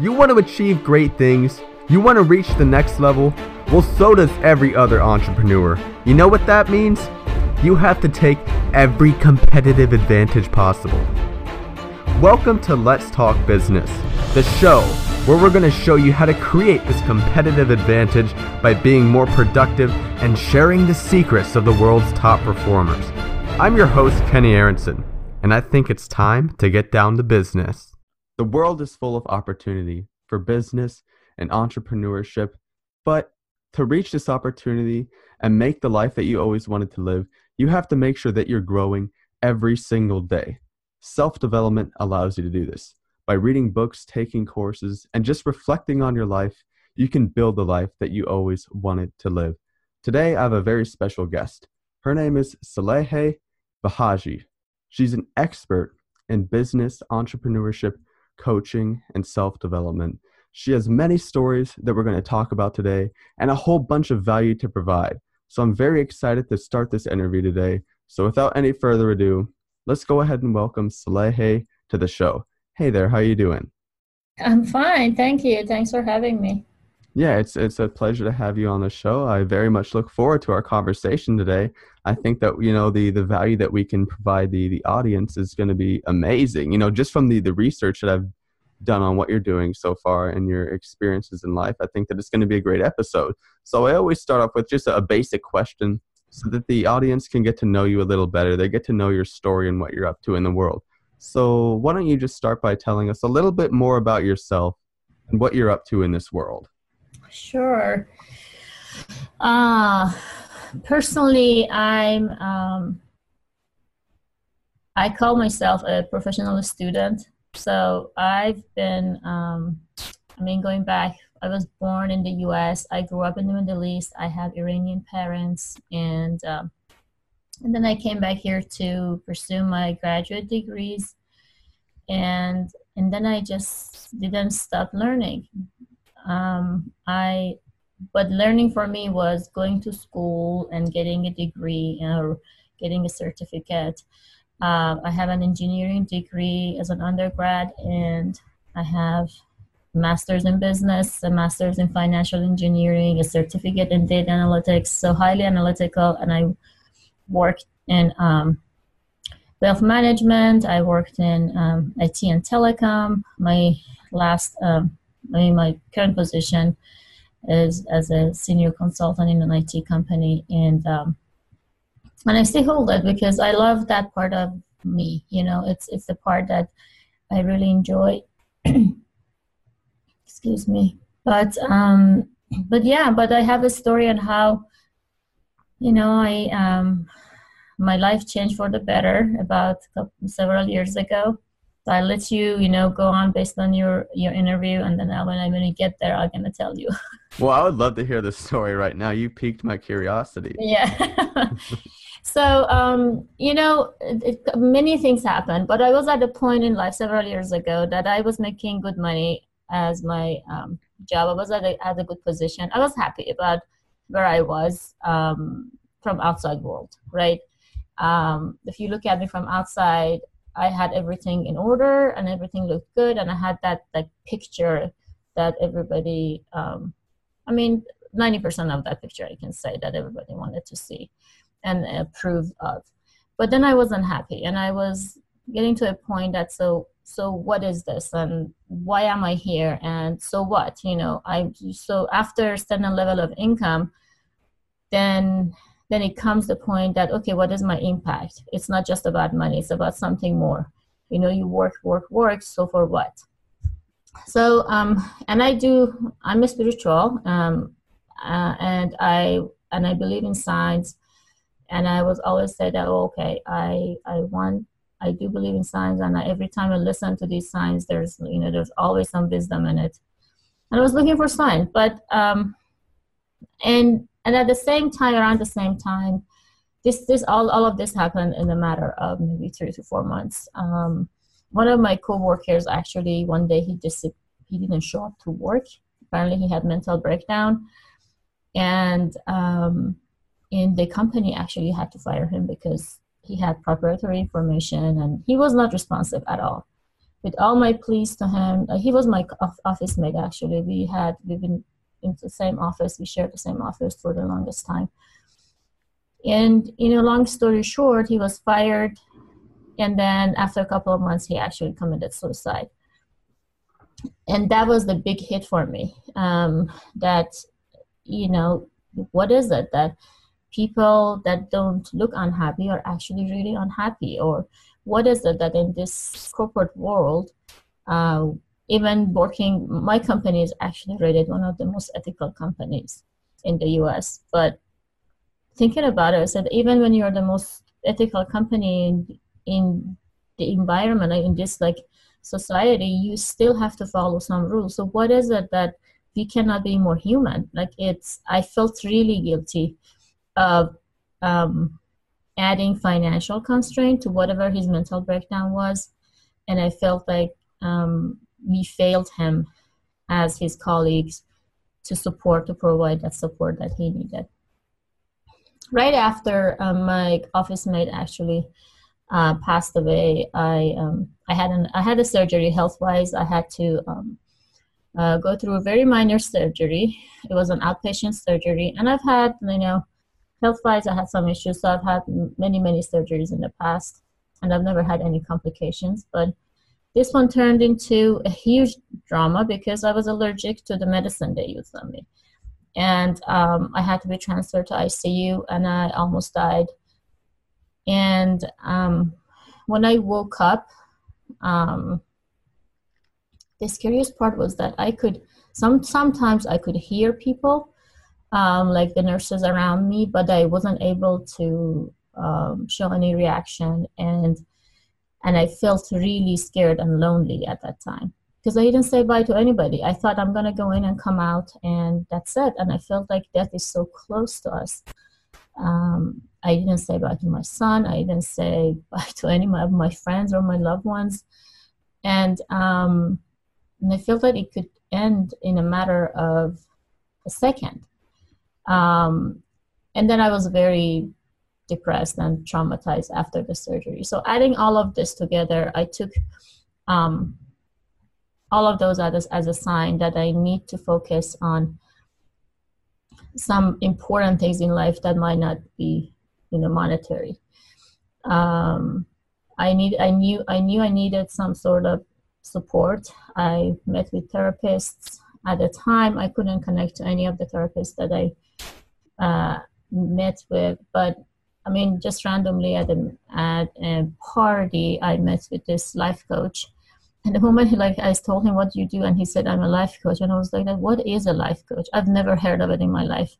You want to achieve great things? You want to reach the next level? Well, so does every other entrepreneur. You know what that means? You have to take every competitive advantage possible. Welcome to Let's Talk Business, the show where we're going to show you how to create this competitive advantage by being more productive and sharing the secrets of the world's top performers. I'm your host, Kenny Aronson, and I think it's time to get down to business. The world is full of opportunity for business and entrepreneurship, but to reach this opportunity and make the life that you always wanted to live, you have to make sure that you're growing every single day. Self development allows you to do this. By reading books, taking courses, and just reflecting on your life, you can build the life that you always wanted to live. Today, I have a very special guest. Her name is Saleheh Vahaji. She's an expert in business, entrepreneurship, coaching, and self development. She has many stories that we're going to talk about today and a whole bunch of value to provide. So I'm very excited to start this interview today. So without any further ado, let's go ahead and welcome Saleheh to the show. Hey there, how you doing? I'm fine, thank you. Thanks for having me. Yeah, it's it's a pleasure to have you on the show. I very much look forward to our conversation today. I think that you know the the value that we can provide the the audience is going to be amazing. You know, just from the the research that I've done on what you're doing so far and your experiences in life, I think that it's going to be a great episode. So I always start off with just a basic question so that the audience can get to know you a little better. They get to know your story and what you're up to in the world. So why don't you just start by telling us a little bit more about yourself and what you're up to in this world? Sure. Uh, personally, I'm. Um, I call myself a professional student. So I've been. Um, I mean, going back, I was born in the U.S. I grew up in the Middle East. I have Iranian parents, and um, and then I came back here to pursue my graduate degrees, and and then I just didn't stop learning um, I but learning for me was going to school and getting a degree or getting a certificate. Uh, I have an engineering degree as an undergrad, and I have master's in business, a master's in financial engineering, a certificate in data analytics. So highly analytical, and I worked in um, wealth management. I worked in um, IT and telecom. My last um, Mean, my current position is as a senior consultant in an IT company, and um, and I still hold it because I love that part of me. You know, it's it's the part that I really enjoy. Excuse me, but um, but yeah, but I have a story on how, you know, I um, my life changed for the better about several years ago so I let you, you know, go on based on your your interview, and then when I'm gonna get there, I'm gonna tell you. well, I would love to hear the story right now. You piqued my curiosity. Yeah. so um, you know, it, many things happen, but I was at a point in life several years ago that I was making good money as my um, job. I was at a, at a good position. I was happy about where I was um, from outside world, right? Um, if you look at me from outside, I had everything in order and everything looked good, and I had that like picture that everybody. Um, I mean, ninety percent of that picture I can say that everybody wanted to see and approve of. But then I wasn't happy, and I was getting to a point that so so what is this and why am I here and so what you know I so after certain level of income, then then it comes the point that okay what is my impact? It's not just about money it's about something more. You know you work work work so for what? So um and i do i'm a spiritual um uh, and i and i believe in science and i was always said that oh, okay i i want i do believe in science and I, every time i listen to these signs there's you know there's always some wisdom in it. And i was looking for science but um and and at the same time around the same time this this all, all of this happened in a matter of maybe three to four months um, one of my co-workers actually one day he just he didn't show up to work apparently he had mental breakdown and um, in the company actually had to fire him because he had proprietary information and he was not responsive at all with all my pleas to him. Uh, he was my office mate actually. We had we've been in the same office. We shared the same office for the longest time. And you know, long story short, he was fired, and then after a couple of months, he actually committed suicide. And that was the big hit for me. Um, that you know, what is it that people that don't look unhappy are actually really unhappy, or what is it that in this corporate world, uh, even working, my company is actually rated one of the most ethical companies in the US. But thinking about it, I said, even when you're the most ethical company in, in the environment, in this like society, you still have to follow some rules. So what is it that we cannot be more human? Like it's, I felt really guilty of um, adding financial constraint to whatever his mental breakdown was. And I felt like um, we failed him as his colleagues to support to provide that support that he needed. Right after um, my office mate actually uh, passed away i um, i had an i had a surgery health wise i had to um, uh, go through a very minor surgery. It was an outpatient surgery and i've had you know health wise i had some issues. So i've had many many surgeries in the past and i've never had any complications but this one turned into a huge drama because I was allergic to the medicine they used on me. And um, I had to be transferred to ICU and I almost died. And um, when I woke up, um, the scariest part was that I could some sometimes I could hear people, um, like the nurses around me, but I wasn't able to um, show any reaction. And and I felt really scared and lonely at that time because I didn't say bye to anybody. I thought I'm gonna go in and come out, and that's it. And I felt like death is so close to us. Um, I didn't say bye to my son. I didn't say bye to any of my friends or my loved ones, and um, and I felt that it could end in a matter of a second. Um, and then I was very depressed and traumatized after the surgery. So adding all of this together, I took um, all of those as, as a sign that I need to focus on some important things in life that might not be, you know, monetary. Um, I need, I knew, I knew I needed some sort of support. I met with therapists. At the time, I couldn't connect to any of the therapists that I uh, met with, but I mean, just randomly at a, at a party, I met with this life coach. And the moment he like I told him what do you do, and he said I'm a life coach, and I was like, "What is a life coach? I've never heard of it in my life."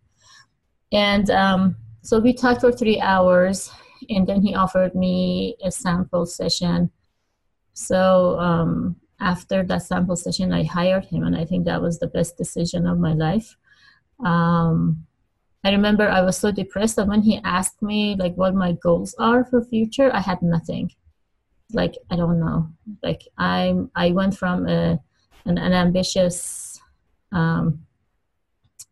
And um, so we talked for three hours, and then he offered me a sample session. So um, after that sample session, I hired him, and I think that was the best decision of my life. Um, I remember I was so depressed that when he asked me like what my goals are for future, I had nothing. Like I don't know. Like I I went from a an, an ambitious um,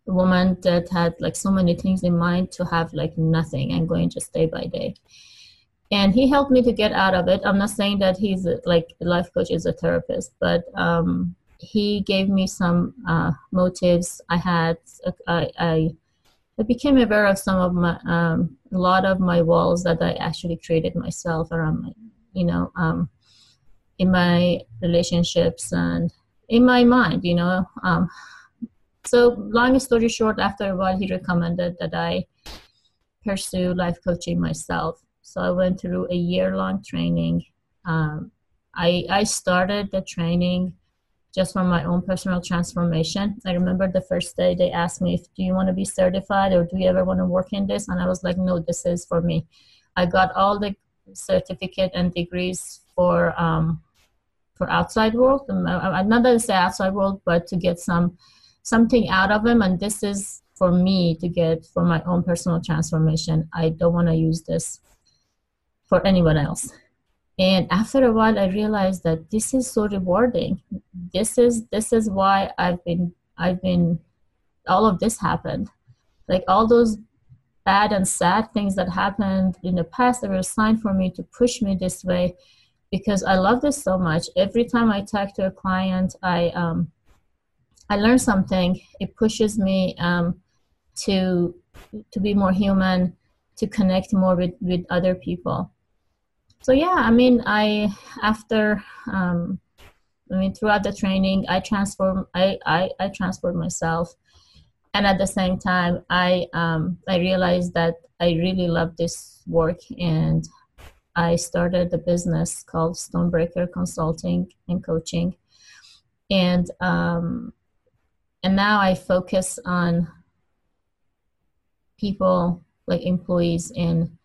woman that had like so many things in mind to have like nothing and going just day by day. And he helped me to get out of it. I'm not saying that he's like a life coach is a therapist, but um, he gave me some uh, motives. I had I, I I became aware of some of my, um, a lot of my walls that I actually created myself around my, you know, um, in my relationships and in my mind, you know. Um, so, long story short, after a while, he recommended that I pursue life coaching myself. So, I went through a year long training. Um, I, I started the training just from my own personal transformation. I remember the first day they asked me, if, Do you want to be certified or do you ever want to work in this? And I was like, No, this is for me. I got all the certificate and degrees for um, for outside world. I'm not that I say outside world, but to get some something out of them. And this is for me to get for my own personal transformation. I don't want to use this for anyone else and after a while i realized that this is so rewarding this is this is why i've been i've been all of this happened like all those bad and sad things that happened in the past they were a sign for me to push me this way because I love this so much. Every time I talk to a client, I um, I learn something. It pushes me um, to to be more human, to connect more with, with other people. So yeah, I mean, I after um, I mean throughout the training, I transform I I, I transformed myself, and at the same time, I um, I realized that I really love this work. And I started a business called Stormbreaker Consulting and Coaching, and um, and now I focus on people like employees in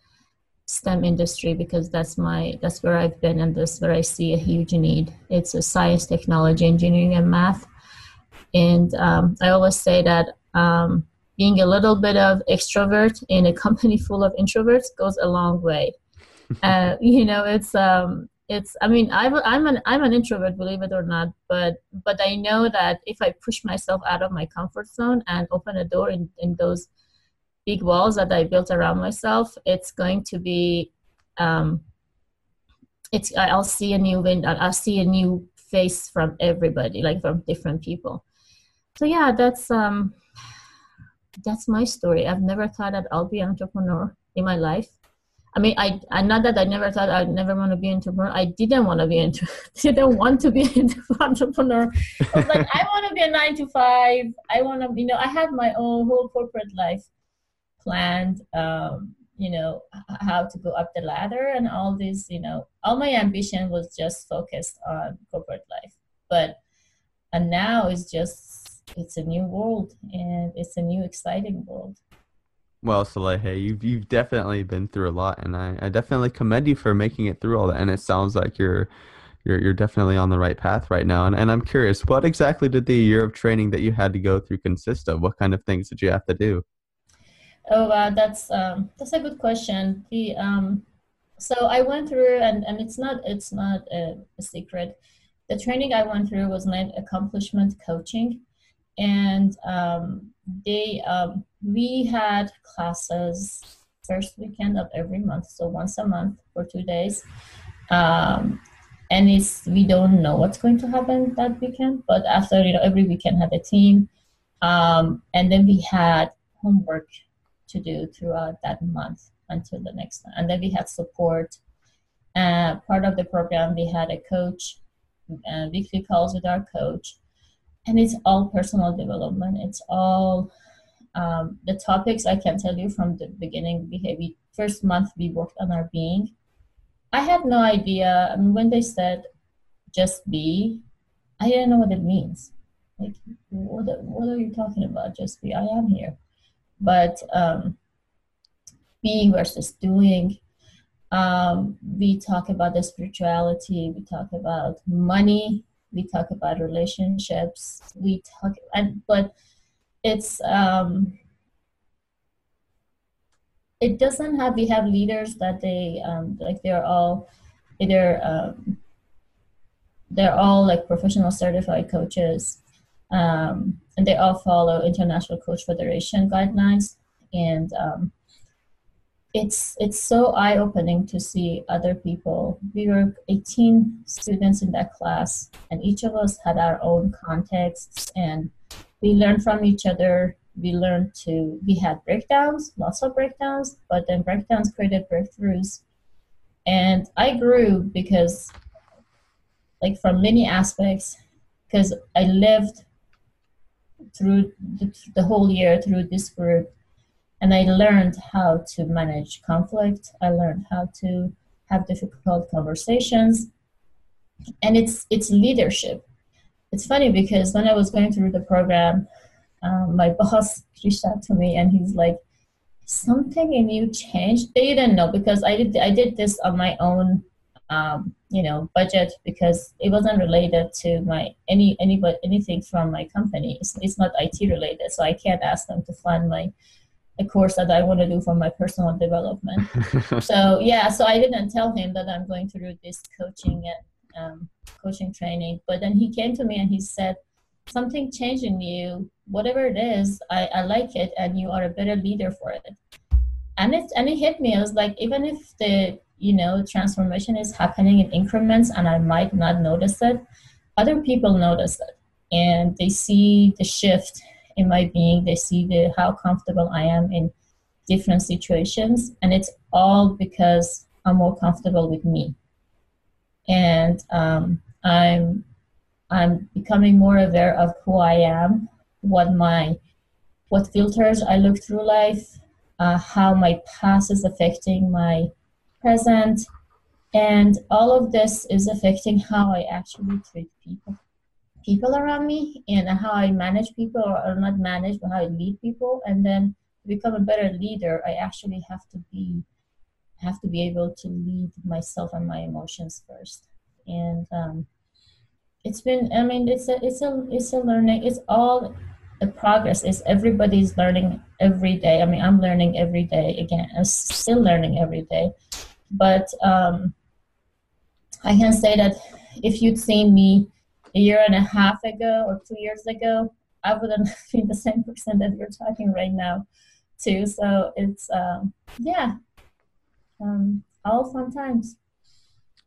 STEM industry because that's my that's where I've been and that's where I see a huge need. It's a science, technology, engineering, and math. And um, I always say that um, being a little bit of extrovert in a company full of introverts goes a long way uh, you know, it's um, it's. I mean, I'm I'm an I'm an introvert, believe it or not, but but I know that if I push myself out of my comfort zone and open a door in in those big walls that I built around myself, it's going to be um, it's I'll see a new wind. I'll see a new face from everybody, like from different people. So yeah, that's um, that's my story. I've never thought that I'll be an entrepreneur in my life. I mean, I, I not that I never thought I'd never want to be an entrepreneur. I didn't want to be into, didn't want to be an entrepreneur. I was like, I want to be a nine to five. I want to, you know, I had my own whole corporate life planned. Um, you know, how to go up the ladder and all this. You know, all my ambition was just focused on corporate life. But and now it's just it's a new world and it's a new exciting world. Well, Saleheh, you've you've definitely been through a lot, and I, I definitely commend you for making it through all that. And it sounds like you're you're you're definitely on the right path right now. And and I'm curious, what exactly did the year of training that you had to go through consist of? What kind of things did you have to do? Oh, uh, that's um, that's a good question. The um, so I went through, and and it's not it's not a, a secret. The training I went through was named accomplishment coaching, and um, they um, we had classes first weekend of every month so once a month for two days um, and it's we don't know what's going to happen that weekend but after you know every weekend had a team um, and then we had homework to do throughout that month until the next time. And then we had support. Uh, part of the program we had a coach uh, weekly calls with our coach. And it's all personal development. It's all um, the topics i can tell you from the beginning. Behavior first month we worked on our being. I had no idea. I mean, when they said just be i didn't know what it means. Like what, what are you talking about? Just be. I am here but um, being versus doing um, we talk about the spirituality we talk about money we talk about relationships we talk and but it's um it doesn't have we have leaders that they um like they're all either um they're all like professional certified coaches um and they all follow international coach federation guidelines and um it's it's so eye opening to see other people. We were 18 students in that class, and each of us had our own contexts, and we learned from each other. We learned to we had breakdowns, lots of breakdowns, but then breakdowns created breakthroughs, and I grew because, like from many aspects, because I lived through the, the whole year through this group and I learned how to manage conflict. I learned how to have difficult conversations, and it's it's leadership. It's funny because when I was going through the program, um, my boss reached out to me and he's like, "Something in you changed." They didn't know because I did I did this on my own, um, you know, budget because it wasn't related to my any anybody anything from my company. It's, it's not IT related, so I can't ask them to fund my a course that I want to do for my personal development. so yeah, so I didn't tell him that I'm going to do this coaching and um, coaching training. But then he came to me and he said, something changed in you. Whatever it is, I, I like it, and you are a better leader for it. And it and it hit me. I was like, even if the you know transformation is happening in increments, and I might not notice it, other people notice it, and they see the shift in my being. They see the how comfortable I am in different situations, and it's all because I'm more comfortable with me, and um, I'm I'm becoming more aware of who I am, what my what filters I look through life, uh, how my past is affecting my present, and all of this is affecting how I actually treat people people around me and how I manage people or, not manage but how I lead people. And then to become a better leader I actually have to be have to be able to lead myself and my emotions first. And um, it's been i mean it's a it's a it's a learning it's all the progress is everybody's learning every day. I mean i'm learning every day again. I'm still learning every day. But um, i can say that if you'd seen me a year and a half ago or two years ago i wouldn't be the same person that you're talking right now too so it's um, yeah. Um, all fun times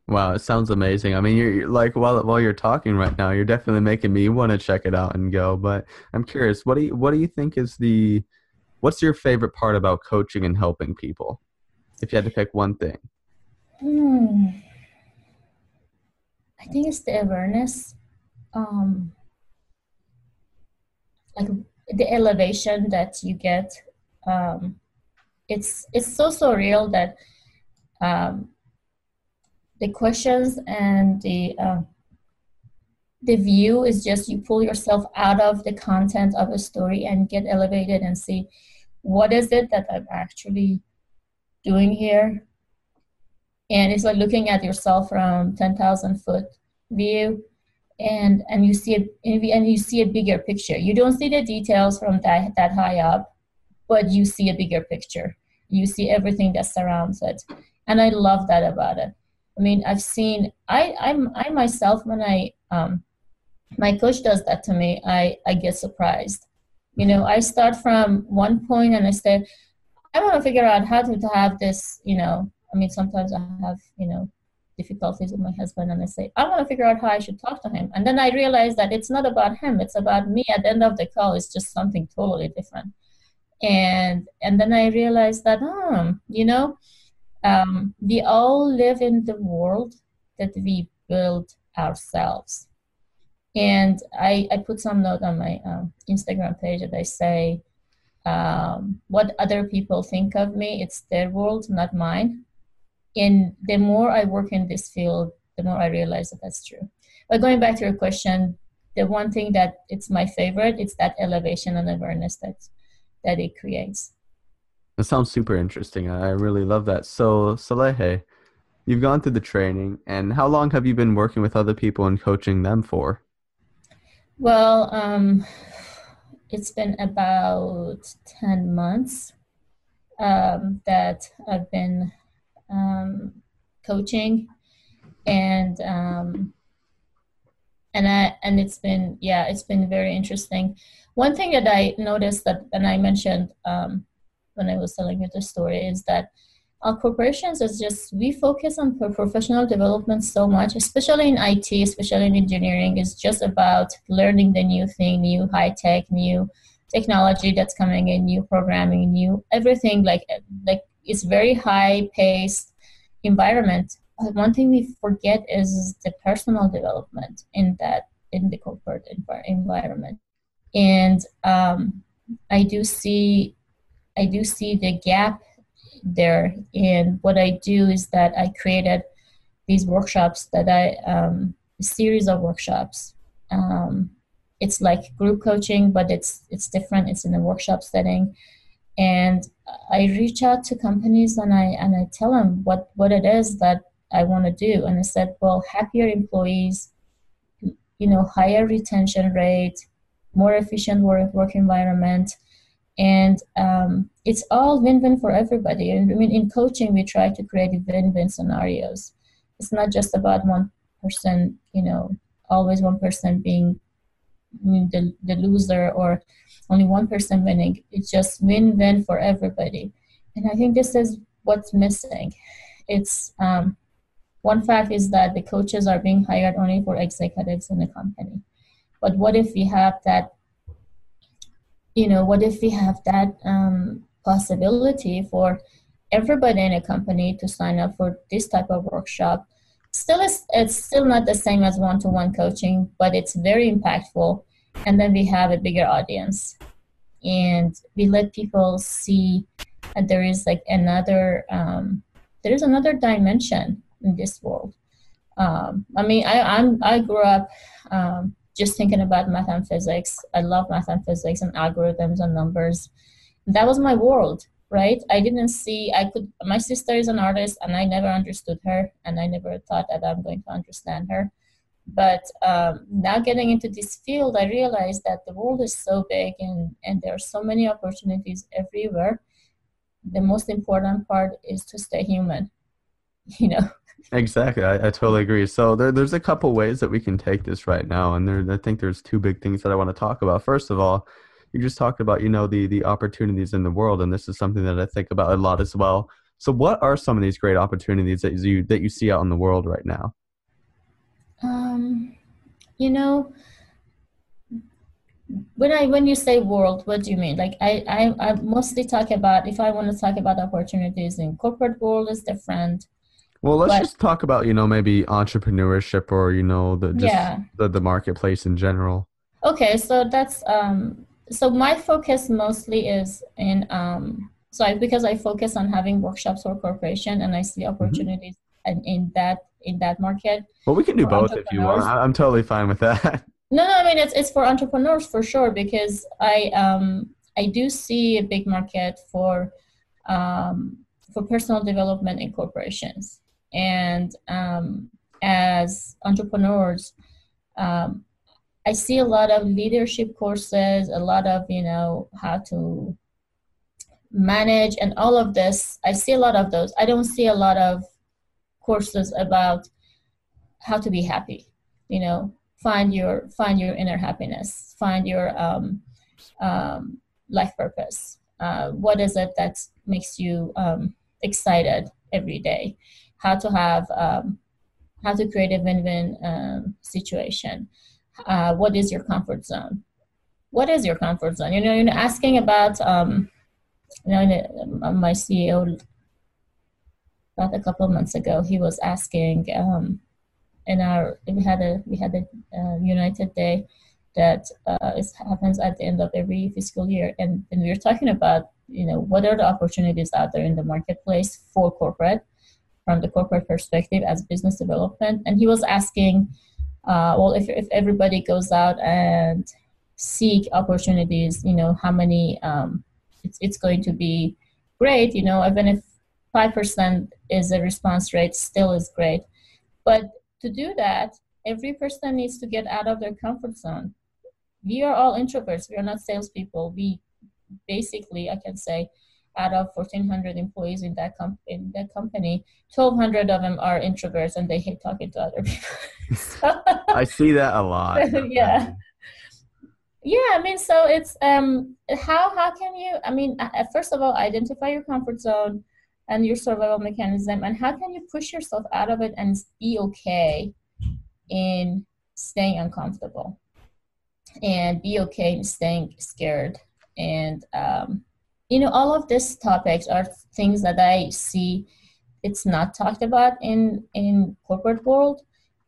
Wow, it sounds amazing. I mean, you're, you're, like while while you're talking right now, you're definitely making me want to check it out and go. But I'm curious, what do you what do you think is the what's your favorite part about coaching and helping people? If you had to pick one thing. Hmm. I think it's the awareness, um, like the elevation that you get. Um, it's it's so so real that um, the questions and the uh, the view is just you pull yourself out of the content of a story and get elevated and see what is it that I'm actually doing here. And it's like looking at yourself from 10,000 foot view and and you see a, and you see a bigger picture. You don't see the details from that that high up, but you see a bigger picture. You see everything that surrounds it. And I love that about it. I mean, I've seen I I'm I myself when I um my coach does that to me, I I get surprised. You know, I start from one point and I say, I want to figure out how to, to have this. You know, I mean, sometimes I have you know difficulties with my husband and I say, I want to figure out how I should talk to him. And then I realize that it's not about him, it's about me. At the end of the call, it's just something totally different. And and then I realized that, um, you know, um, we all live in the world that we build ourselves. And I, I put some note on my um, Instagram page that I say, um, what other people think of me, it's their world, not mine. And the more I work in this field, the more I realize that that's true. But going back to your question, the one thing that it's my favorite, it's that elevation and awareness that that it creates. That sounds super interesting. I really love that. So, Saleheh, you've gone through the training, and how long have you been working with other people and coaching them for? Well, um, it's been about 10 months um, that I've been um, coaching and um, and I and it's been yeah it's been very interesting. One thing that I noticed that and I mentioned um, when I was telling you the story is that our corporations is just we focus on professional development so much, especially in IT, especially in engineering, is just about learning the new thing, new high tech, new technology that's coming in, new programming, new everything. Like like it's very high paced environment. But one thing we forget is the personal development in that in the corporate environment, and um, I do see I do see the gap there. And what I do is that I created these workshops that I, um, a series of workshops. Um, it's like group coaching, but it's it's different. It's in a workshop setting, and I reach out to companies and I and I tell them what what it is that I want to do. And I said, well, happier employees, you know, higher retention rate, more efficient work work environment, and um, it's all win-win for everybody and i mean in coaching we try to create win-win scenarios it's not just about one person you know always one person being the, the loser or only one person winning it's just win-win for everybody and I think this is what's missing. It's um, one fact is that the coaches are being hired only for executives in the company. But what if we have that? You know, what if we have that um, possibility for everybody in a company to sign up for this type of workshop? Still, it's, it's still not the same as one-to-one coaching, but it's very impactful. And then we have a bigger audience, and we let people see that there is like another um, there is another dimension in this world um, i mean i I'm, i grew up um, just thinking about math and physics i love math and physics and algorithms and numbers. That was my world right? I didn't see i could my sister is an artist and i never understood her and i never thought that i'm going to understand her. But um, now getting into this field i realized that the world is so big and, and there are so many opportunities everywhere. The most important part is to stay human you know exactly I, I totally agree so there, there's a couple ways that we can take this right now and there i think there's two big things that i want to talk about first of all you just talked about you know the the opportunities in the world and this is something that i think about a lot as well so what are some of these great opportunities that you that you see out in the world right now um you know when I when you say world, what do you mean? Like I, I I mostly talk about if I want to talk about opportunities in corporate world is different. Well, let's but, just talk about you know maybe entrepreneurship or you know the just yeah. the the marketplace in general. Okay, so that's um so my focus mostly is in um so I, because I focus on having workshops for corporation and I see mm-hmm. opportunities mm-hmm. in, in that in that market. Well, we can do both if you want. I'm totally fine with that. No, no, I mean it's it's for entrepreneurs for sure because I um I do see a big market for um, for personal development in corporations, and um, as entrepreneurs, um, I see a lot of leadership courses, a lot of you know how to manage and all of this. I see a lot of those. I don't see a lot of courses about how to be happy. You know, find your find your inner happiness find your um, um, life purpose uh, what is it that makes you um, excited every day how to have um, how to create a win-win um, situation. Uh, what is your comfort zone? What is your comfort zone? You know you're asking about um, you know my ceo about a couple of months ago he was asking um, in our we had a we had a uh, United Day that uh, is, happens at the end of every fiscal year, and and we were talking about you know what are the opportunities out there in the marketplace for corporate from the corporate perspective as business development, and he was asking, uh, well, if if everybody goes out and seek opportunities, you know, how many um, it's it's going to be great, you know, even if five percent is a response rate, still is great, but to do that, every person needs to get out of their comfort zone. We are all introverts. We are not salespeople. We basically, I can say, out of 1,400 employees in that com- in that company, 1,200 of them are introverts and they hate talking to other people. I see that a lot. yeah. Yeah, I mean, so it's um, how how can you? I mean, first of all, identify your comfort zone and your survival mechanism and how can you push yourself out of it and be okay in staying uncomfortable and be okay in staying scared and um, you know all of these topics are things that i see it's not talked about in in corporate world.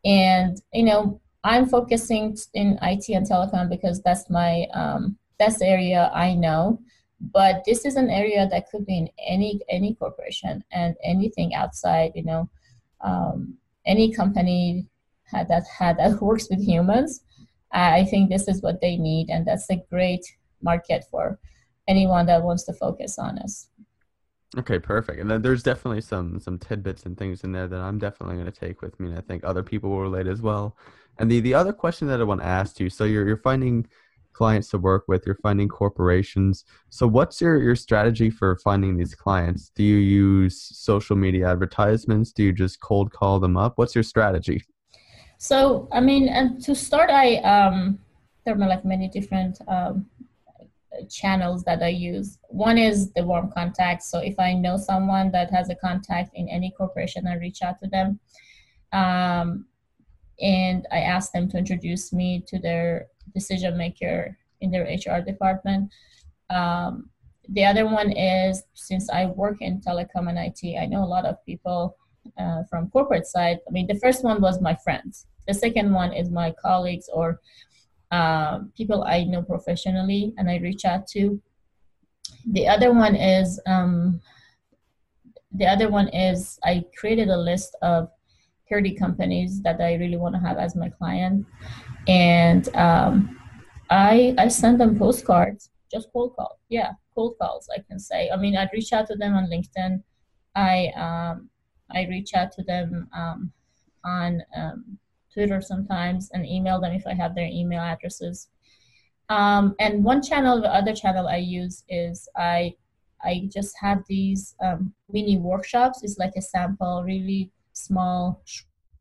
And you know i'm focusing in it and telecom because that's my um, that's the area i know. But this is an area that could be in any any corporation and anything outside you know um, any company had that had that works with humans. I think this is what they need and that's a great market for anyone that wants to focus on us okay perfect and then there's definitely some some tidbits and things in there that i'm definitely going to take with me and i think other people will relate as well and the the other question that i want to ask you so you're you're finding clients to work with, you're finding corporations. So what's your, your strategy for finding these clients? Do you use social media advertisements? Do you just cold call them up? What's your strategy? So, I mean, and to start, I, um, there are like many different um, channels that I use. One is the warm contact. So if I know someone that has a contact in any corporation, I reach out to them. Um, and I ask them to introduce me to their decision maker in their HR department. Um, the other one is since I work in telecom and IT, I know a lot of people uh, from corporate side. I mean, the first one was my friends. The second one is my colleagues or um, people I know professionally and I reach out to. The other one is um, the other one is I created a list of 30 companies that I really want to have as my client, and um, I I send them postcards, just cold calls. Yeah, cold calls. I can say. I mean, I reach out to them on LinkedIn. I um, I reach out to them um, on um, Twitter sometimes and email them if I have their email addresses. Um, and one channel, the other channel I use is I I just have these um, mini workshops. It's like a sample, really small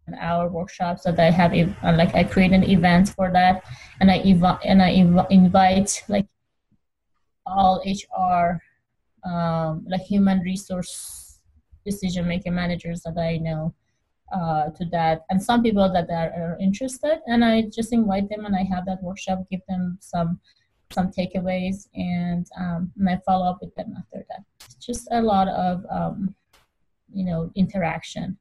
an hour workshops that I have. Uh, like I create an event for that, and I ev- and I inv- invite like all HR, um, like human resource decision making managers that I know uh, to that. And some people that are, interested and i just invite them and i have that workshop give them some some takeaways and um, and i follow up with them after that. It's just a lot of um, you know interaction.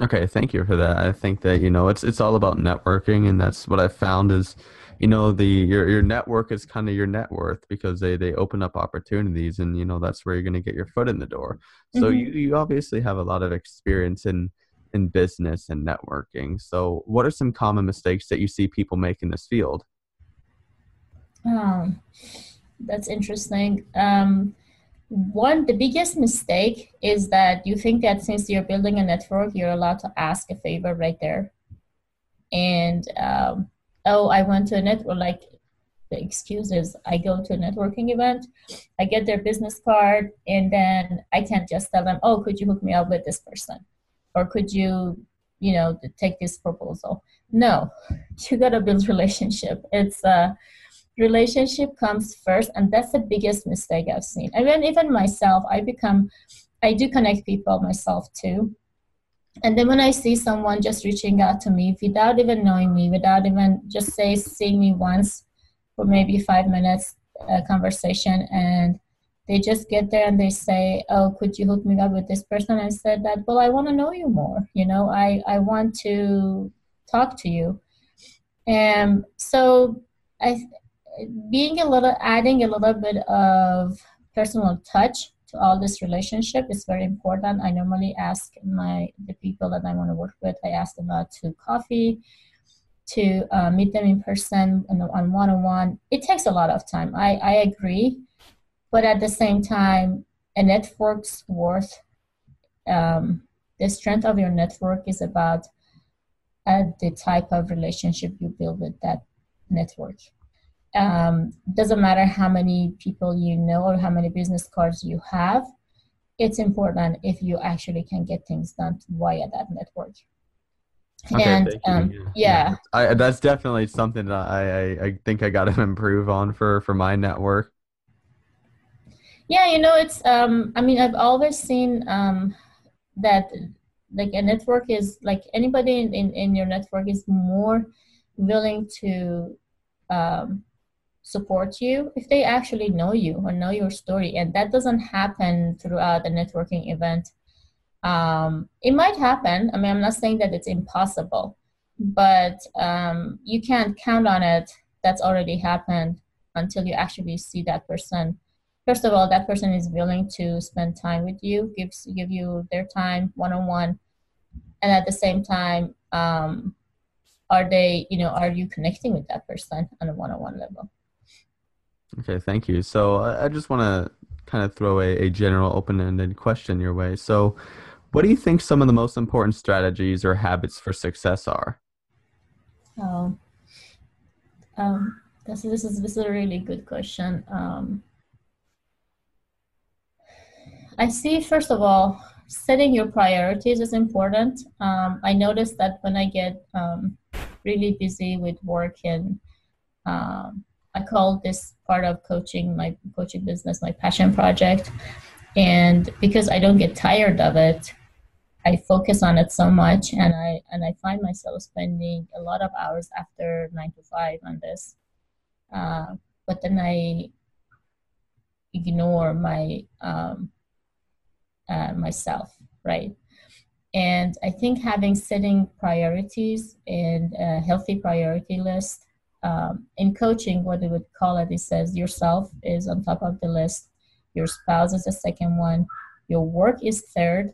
Okay thank you for that. I think that you know it's it's all about networking and that's what i found is you know the your your network is kind of your net worth because they they open up opportunities and you know that's where you're going to get your foot in the door. So mm-hmm. you you obviously have a lot of experience in in business and networking. So what are some common mistakes that you see people make in this field? Um that's interesting. Um one the biggest mistake is that you think that since you're building a network you're allowed to ask a favor right there. And um, oh, I went to a network, like the excuse is I go to a networking event, I get their business card, and then I can't just tell them, oh, could you hook me up with this person? Or could you, you know, take this proposal? No, you gotta build relationship. It's a uh, relationship comes first, and that's the biggest mistake I've seen. I mean, even myself, I become, I do connect people myself too and then when i see someone just reaching out to me without even knowing me without even just say seeing me once for maybe five minutes a conversation and they just get there and they say oh could you hook me up with this person? I said that well i want to know you more you know? I i want to talk to you. And so i being a little adding a little bit of personal touch to all this relationship is very important. I normally ask my the people that I want to work with. I ask them out to coffee, to uh, meet them in person and on one on one. It takes a lot of time. I I agree, but at the same time, a network's worth. Um, the strength of your network is about uh, the type of relationship you build with that network um, doesn't matter how many people you know or how many business cards you have it's important if you actually can get things done via that network okay, and um, yeah, yeah. I, that's definitely something that I, I, I think I got to improve on for for my network. Yeah, you know, it's um, I mean, I've always seen um, that like a network is like anybody in, in, in your network is more willing to um, support you if they actually know you or know your story and that doesn't happen throughout a networking event. Um, it might happen. I mean i'm not saying that it's impossible but um, you can't count on it. That's already happened until you actually see that person. First of all that person is willing to spend time with you gives give you their time one-on-one and at the same time um, are they you know are you connecting with that person on a one-on-one level Okay, thank you. So I just want to kind of throw a, a general open ended question your way. So, what do you think some of the most important strategies or habits for success are? Oh, um, this, this, is, this is a really good question. Um, I see, first of all, setting your priorities is important. Um, I noticed that when I get um, really busy with work and um, I call this part of coaching my coaching business my passion project. And because I don't get tired of it, I focus on it so much, and I and I find myself spending a lot of hours after nine to five on this. Uh, but then I ignore my um, uh, myself, right? And I think having setting priorities and a healthy priority list um, in coaching, what they would call it, it says yourself is on top of the list, your spouse is the second one, your work is third,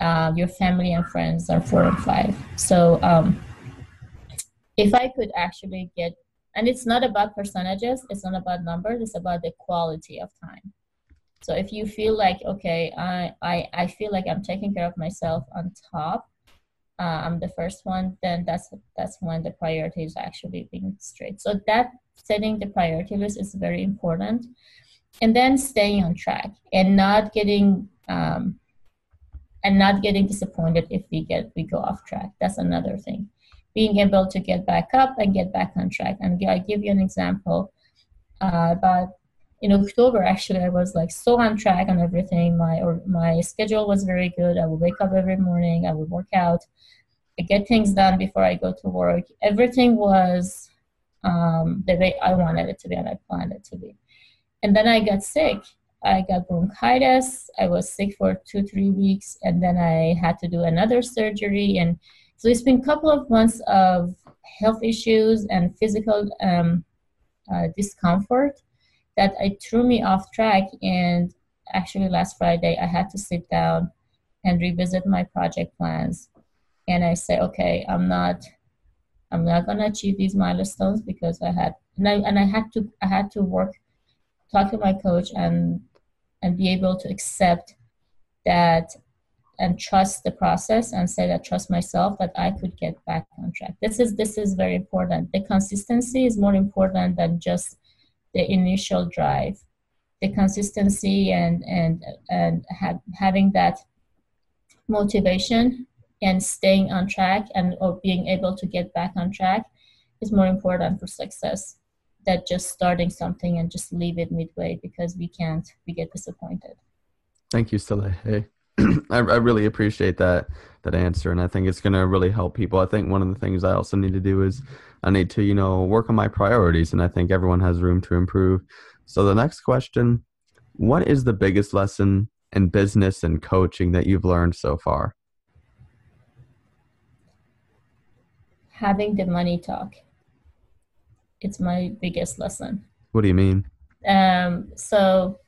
uh, your family and friends are four and five. So um, if I could actually get, and it's not about percentages, it's not about numbers, it's about the quality of time. So if you feel like, okay, I, I, I feel like I'm taking care of myself on top, uh, I'm the first one, then that's that's when the priority is actually being straight. So that setting the priority list is very important, and then staying on track and not getting um, and not getting disappointed if we get we go off track. That's another thing. Being able to get back up and get back on track. And I give you an example. Uh, about in October, actually, I was like so on track on everything. My or my schedule was very good. I would wake up every morning. I would work out. I get things done before I go to work. Everything was um, the way I wanted it to be and I planned it to be. And then I got sick. I got bronchitis. I was sick for two, three weeks, and then I had to do another surgery. And so it's been a couple of months of health issues and physical um, uh, discomfort that I threw me off track. And actually, last Friday, I had to sit down and revisit my project plans. And I say, okay, I'm not, I'm not gonna achieve these milestones because I had, and I, and I had to, I had to work, talk to my coach, and and be able to accept that and trust the process and say that trust myself that I could get back on track. This is this is very important. The consistency is more important than just the initial drive the consistency and and and having that motivation and staying on track and or being able to get back on track is more important for success than just starting something and just leave it midway because we can't we get disappointed thank you Stella. hey I, I really appreciate that that answer and i think it's going to really help people i think one of the things i also need to do is I need to, you know, work on my priorities. And I think everyone has room to improve. So the next question What is the biggest lesson in business and coaching that you've learned so far? Having the money talk. It's my biggest lesson. What do you mean? Um, so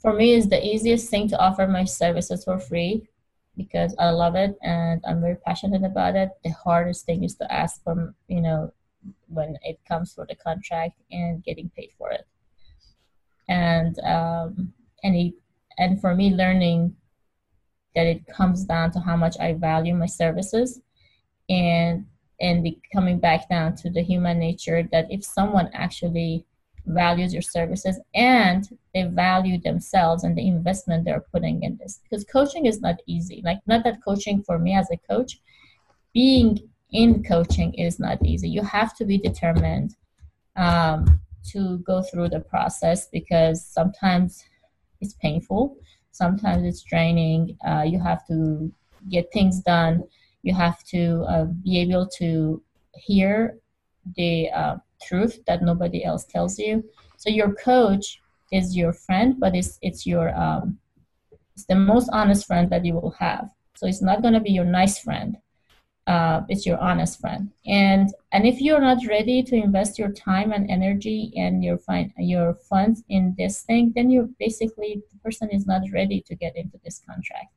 for me, it's the easiest thing to offer my services for free because I love it and I'm very passionate about it. The hardest thing is to ask for, you know, when it comes for the contract and getting paid for it. And um, and it, and for me, learning that it comes down to how much I value my services, and and the, coming back down to the human nature that if someone actually values your services and they value themselves and the investment they're putting in this because coaching is not easy like not that coaching for me as a coach being in coaching is not easy. You have to be determined um, to go through the process because sometimes it's painful, sometimes it's draining. Uh, you have to get things done. You have to uh, be able to hear the uh, truth that nobody else tells you. So your coach is your friend, but it's it's your um, it's the most honest friend that you will have. So it's not going to be your nice friend uh, it's your honest friend and and if you're not ready to invest your time and energy and your fin- your funds in this thing then you're basically the person is not ready to get into this contract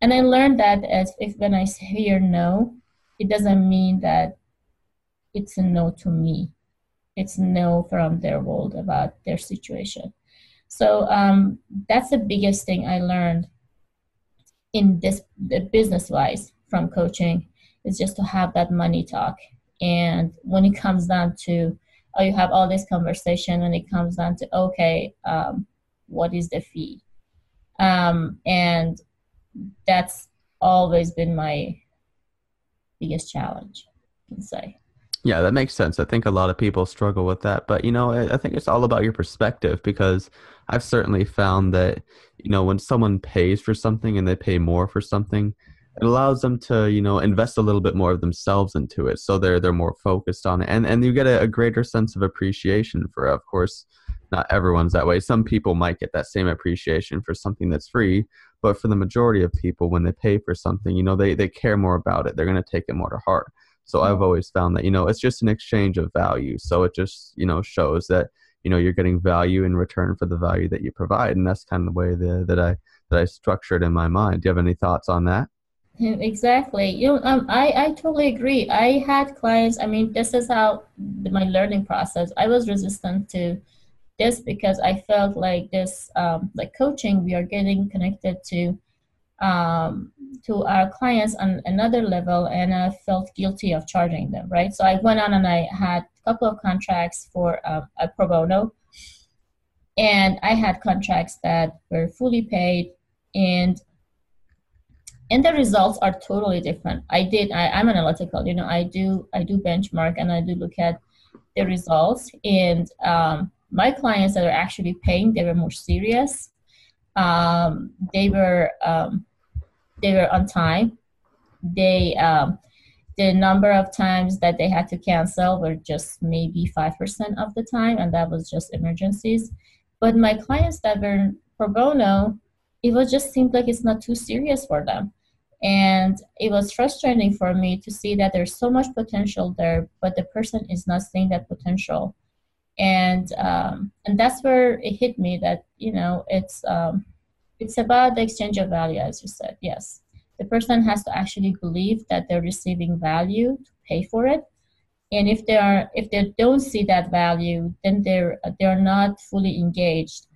and i learned that as if when i hear no it doesn't mean that it's a no to me it's no from their world about their situation so um, that's the biggest thing i learned in this business wise from coaching is just to have that money talk. And when it comes down to, oh, you have all this conversation, when it comes down to, okay, um, what is the fee? Um, and that's always been my biggest challenge, I can say. Yeah, that makes sense. I think a lot of people struggle with that, but you know, I, I think it's all about your perspective because I've certainly found that you know when someone pays for something and they pay more for something, it allows them to you know invest a little bit more of themselves into it, so they're they're more focused on it, and and you get a, a greater sense of appreciation for. Of course, not everyone's that way. Some people might get that same appreciation for something that's free, but for the majority of people, when they pay for something, you know, they they care more about it. They're going to take it more to heart. So I've always found that you know it's just an exchange of value. So it just you know shows that you know you're getting value in return for the value that you provide, and that's kind of the way that, that I that I structured in my mind. Do you have any thoughts on that? Exactly. You know, um, I I totally agree. I had clients. I mean, this is how my learning process. I was resistant to this because I felt like this, um, like coaching, we are getting connected to um, to our clients on another level, and I felt guilty of charging them. Right. So I went on and I had a couple of contracts for uh, a pro bono, and I had contracts that were fully paid and and the results are totally different i did I, i'm analytical you know i do i do benchmark and i do look at the results and um, my clients that are actually paying they were more serious um, they were um, they were on time. They um, the number of times that they had to cancel were just maybe 5% of the time and that was just emergencies. But my clients that were pro bono it was just seemed like it's not too serious for them. And it was frustrating for me to see that there's so much potential there but the person is not seeing that potential. And um, and that's where it hit me that you know it's um, it's about the exchange of value as you said yes. The person has to actually believe that they're receiving value to pay for it. And if they are if they don't see that value then they're they're not fully engaged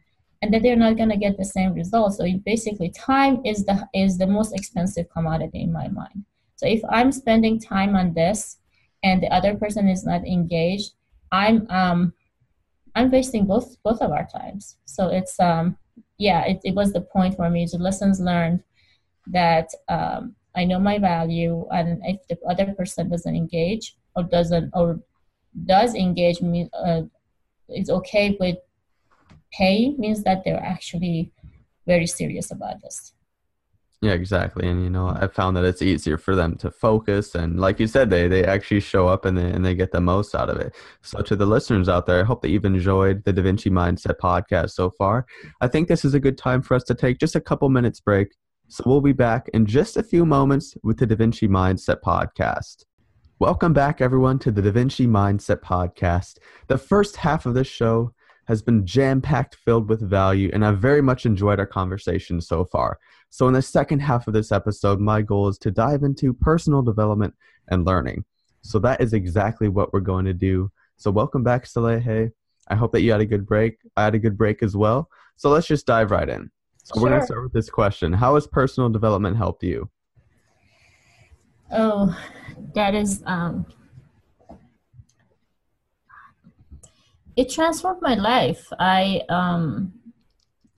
and that they're not going to get the same results so basically time is the is the most expensive commodity in my mind. So if i'm spending time on this and the other person is not engaged i'm um I'm wasting both both of our times. So it's um yeah, it, it was the point for me. The lessons learned that um, I know my value, and if the other person doesn't engage or doesn't or does engage me, uh, okay with pay means that they're actually very serious about this. Yeah, exactly. And you know, I found that it's easier for them to focus and like you said, they they actually show up and they and they get the most out of it. So to the listeners out there, I hope that you've enjoyed the Da Vinci Mindset podcast so far. I think this is a good time for us to take just a couple minutes break. So we'll be back in just a few moments with the Da Vinci Mindset podcast. Welcome back everyone to the Da Vinci Mindset podcast. The first half of this show has been jam-packed filled with value and I've very much enjoyed our conversation so far. So, in the second half of this episode, my goal is to dive into personal development and learning. So, that is exactly what we're going to do. So, welcome back, Saleheh. I hope that you had a good break. I had a good break as well. So, let's just dive right in. So, sure. we're going to start with this question How has personal development helped you? Oh, that is, um, it transformed my life. I, um,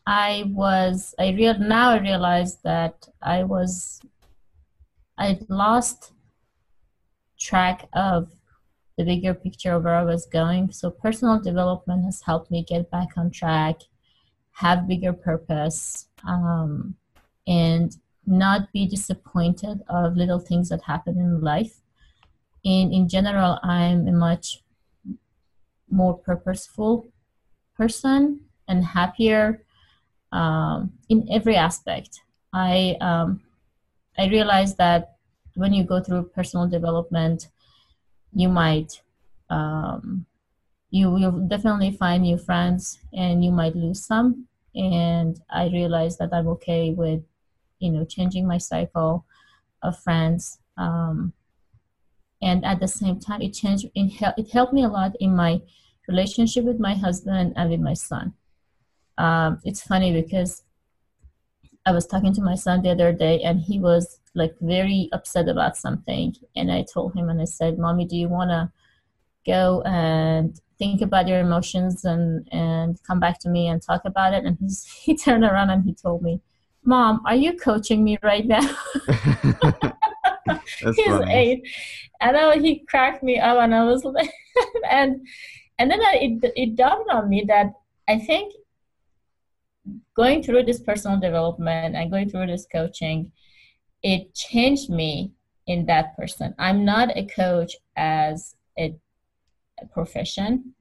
I was I real now I realized that I was I lost track of the bigger picture of where I was going. So personal development has helped me get back on track, have bigger purpose, um, and not be disappointed of little things that happen in life. And in general, I'm a much more purposeful person and happier um, in every aspect. I um, I realized that when you go through personal development, you might um, you will definitely find new friends, and you might lose some. And I realized that I'm okay with you know changing my cycle of friends. Um, and at the same time, it changed. It, hel- it helped me a lot in my relationship with my husband and with my son um, it's funny because I was talking to my son the other day and he was like very upset about something. And I told him and I said, Mommy, do you want to go and think about your emotions and, and come back to me and talk about it? And he's, he turned around and he told me, Mom, are you coaching me right now? He's funny. eight. And I, he cracked me up, and I was like, and and then I, it it dawned on me that I think going through this personal development and going through this coaching, it changed me in that person. I'm not a coach as a, a profession.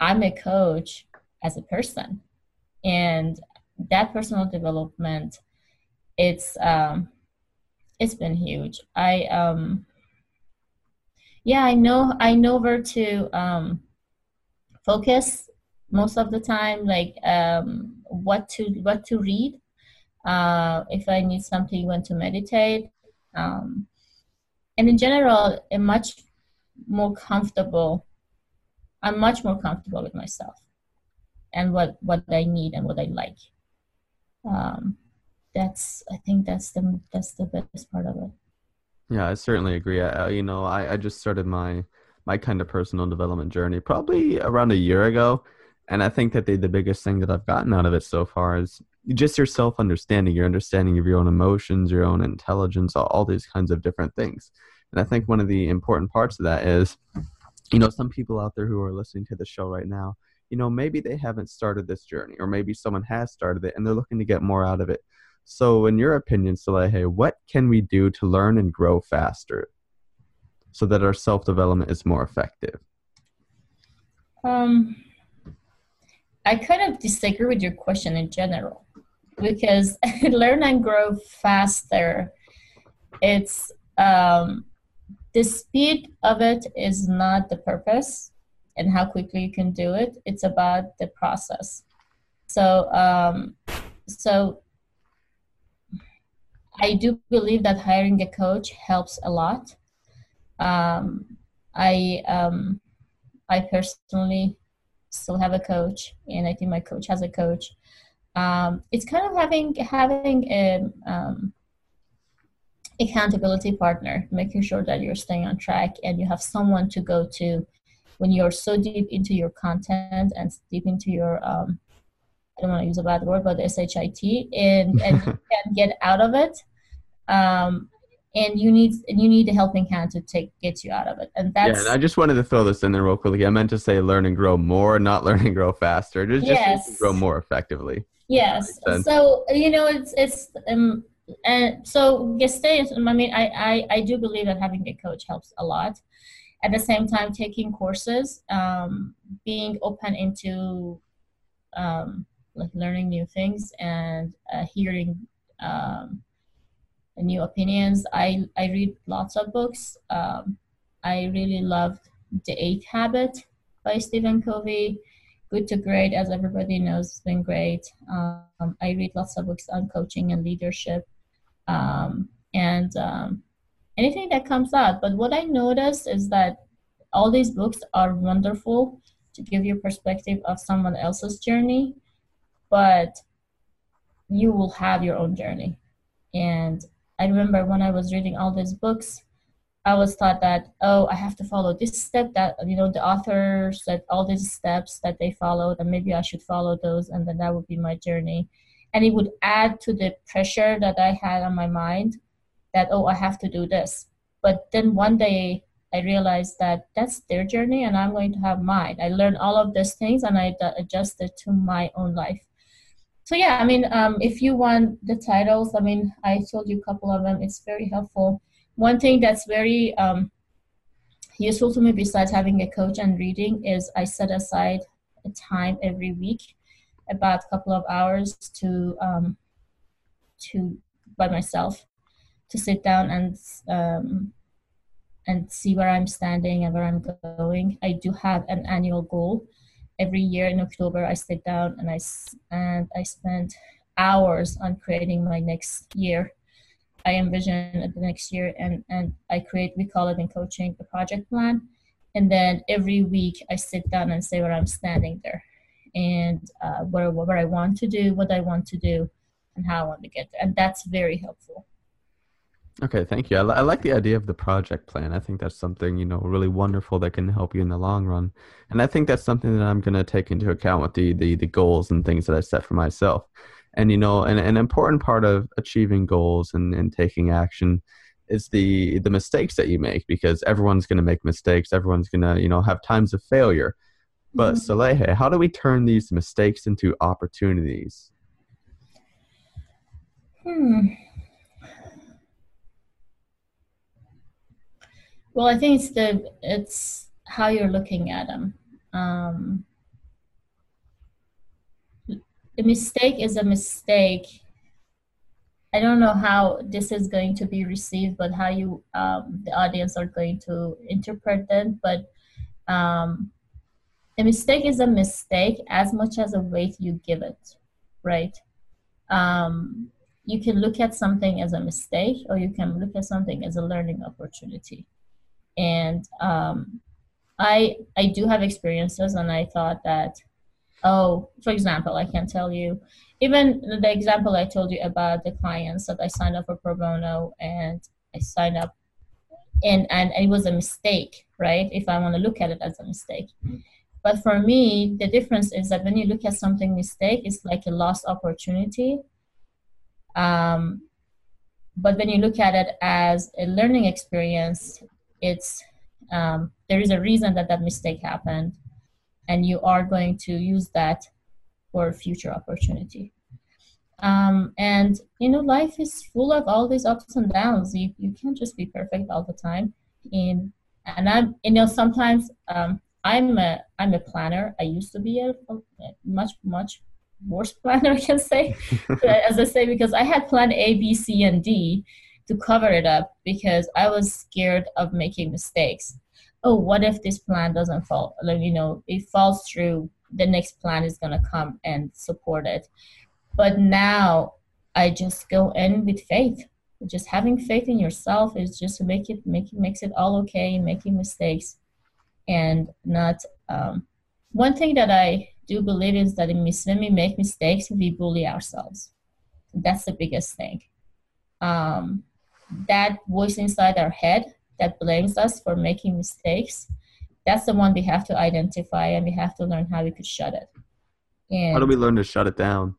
I'm a coach as a person, and that personal development, it's um, it's been huge. I um, yeah, I know I know where to um, focus most of the time, like um, what to what to read. Uh, if I need something, when to meditate, um, and in general, I'm much more comfortable. I'm much more comfortable with myself and what what I need and what I like. Um, that's I think that's the that's the best part of it. Yeah, I certainly agree. I, you know, I, I just started my my kind of personal development journey probably around a year ago, and I think that the the biggest thing that I've gotten out of it so far is just your self understanding, your understanding of your own emotions, your own intelligence, all, all these kinds of different things. And I think one of the important parts of that is, you know, some people out there who are listening to the show right now, you know, maybe they haven't started this journey, or maybe someone has started it and they're looking to get more out of it. So, in your opinion, Saleheh, what can we do to learn and grow faster so that our self development is more effective? Um, I kind of disagree with your question in general because learn and grow faster. It's um, the speed of it is not the purpose and how quickly you can do it. It's about the process. So, um, so I do believe that hiring a coach helps a lot. Um, I um, I personally still have a coach, and I think my coach has a coach. Um, it's kind of having having a um, accountability partner, making sure that you're staying on track and you have someone to go to when you're so deep into your content and deep into your um, I don't want to use a bad word, but shit and and you can get out of it. Um, and you need and you need a helping hand to take get you out of it. And that's yeah and i just wanted to throw this in there real quickly. I meant to say learn and grow more not learn and grow faster. Just, yes. just grow more effectively yes. so you know it's it's um and so stay i mean I, I i do believe that having a coach helps a lot. At the same time taking courses um being open into um like learning new things and uh, hearing um new opinions. I, I read lots of books. Um, I really loved The Eighth Habit by Stephen Covey. Good to Great, as everybody knows, has been great. Um, I read lots of books on coaching and leadership um, and um, anything that comes out. But what I noticed is that all these books are wonderful to give you perspective of someone else's journey, but you will have your own journey. And I remember when I was reading all these books, I was taught that oh, I have to follow this step that you know the authors said all these steps that they followed, and maybe I should follow those, and then that would be my journey. And it would add to the pressure that I had on my mind that oh, I have to do this. But then one day I realized that that's their journey, and I'm going to have mine. I learned all of these things, and I adjusted to my own life so yeah i mean um, if you want the titles i mean i told you a couple of them. It's very helpful. One thing that's very um, useful to me besides having a coach and reading is i set aside a time every week about a couple of hours to um, to by myself to sit down and um, and see where i'm standing and where i'm going. I do have an annual goal every year in October, I sit down and I and I spend hours on creating my next year. I envision the next year, and and I create. We call it in coaching a project plan, and then every week I sit down and say where I'm standing there, and uh, what what I want to do, what I want to do, and how I want to get there, and that's very helpful. Okay, thank you. I, I, like the idea of the project plan. I think that's something you know really wonderful that can help you in the long run, and I think that's something that I'm going to take into account with the, the the goals and things that I set for myself. And you know, an an important part of achieving goals and, and taking action is the the mistakes that you make because everyone's going to make mistakes everyone's going to you know have times of failure but mm-hmm. Saleheh, how do we turn these mistakes into opportunities hmm well i think it's the it's how you're looking at them um, a mistake is a mistake I don't know how this is going to be received, but how you um, the audience are going to interpret it. But um, a mistake is a mistake as much as a weight you give it, right? Um, you can look at something as a mistake, or you can look at something as a learning opportunity. And um, I I do have experiences, and I thought that, oh, for example, I can tell you even the example I told you about the clients that I signed up for pro bono and I signed up and, and it was a mistake, right? If I want to look at it as a mistake. But for me, the difference is that when you look at something mistake, it's like a lost opportunity. Um, but when you look at it as a learning experience, it's um, there is a reason that that mistake happened, and you are going to use that for future opportunity. Um, and you know, life is full of all these ups and downs. You you can't just be perfect all the time. And and I'm you know sometimes um, I'm a I'm a planner. I used to be a, a much much worse planner, I can say. as I say, because I had plan A, B, C, and D to cover it up because I was scared of making mistakes. Oh, what if this plan doesn't fall? Like, you know, it falls through the next plan is going to come and support it. But now I just go in with faith. Just having faith in yourself is just to make it make it makes it all okay, making mistakes, and not. Um, one thing that I do believe is that when we make mistakes, we bully ourselves. That's the biggest thing. Um, that voice inside our head that blames us for making mistakes that's the one we have to identify and we have to learn how we could shut it. And, how do we learn to shut it down?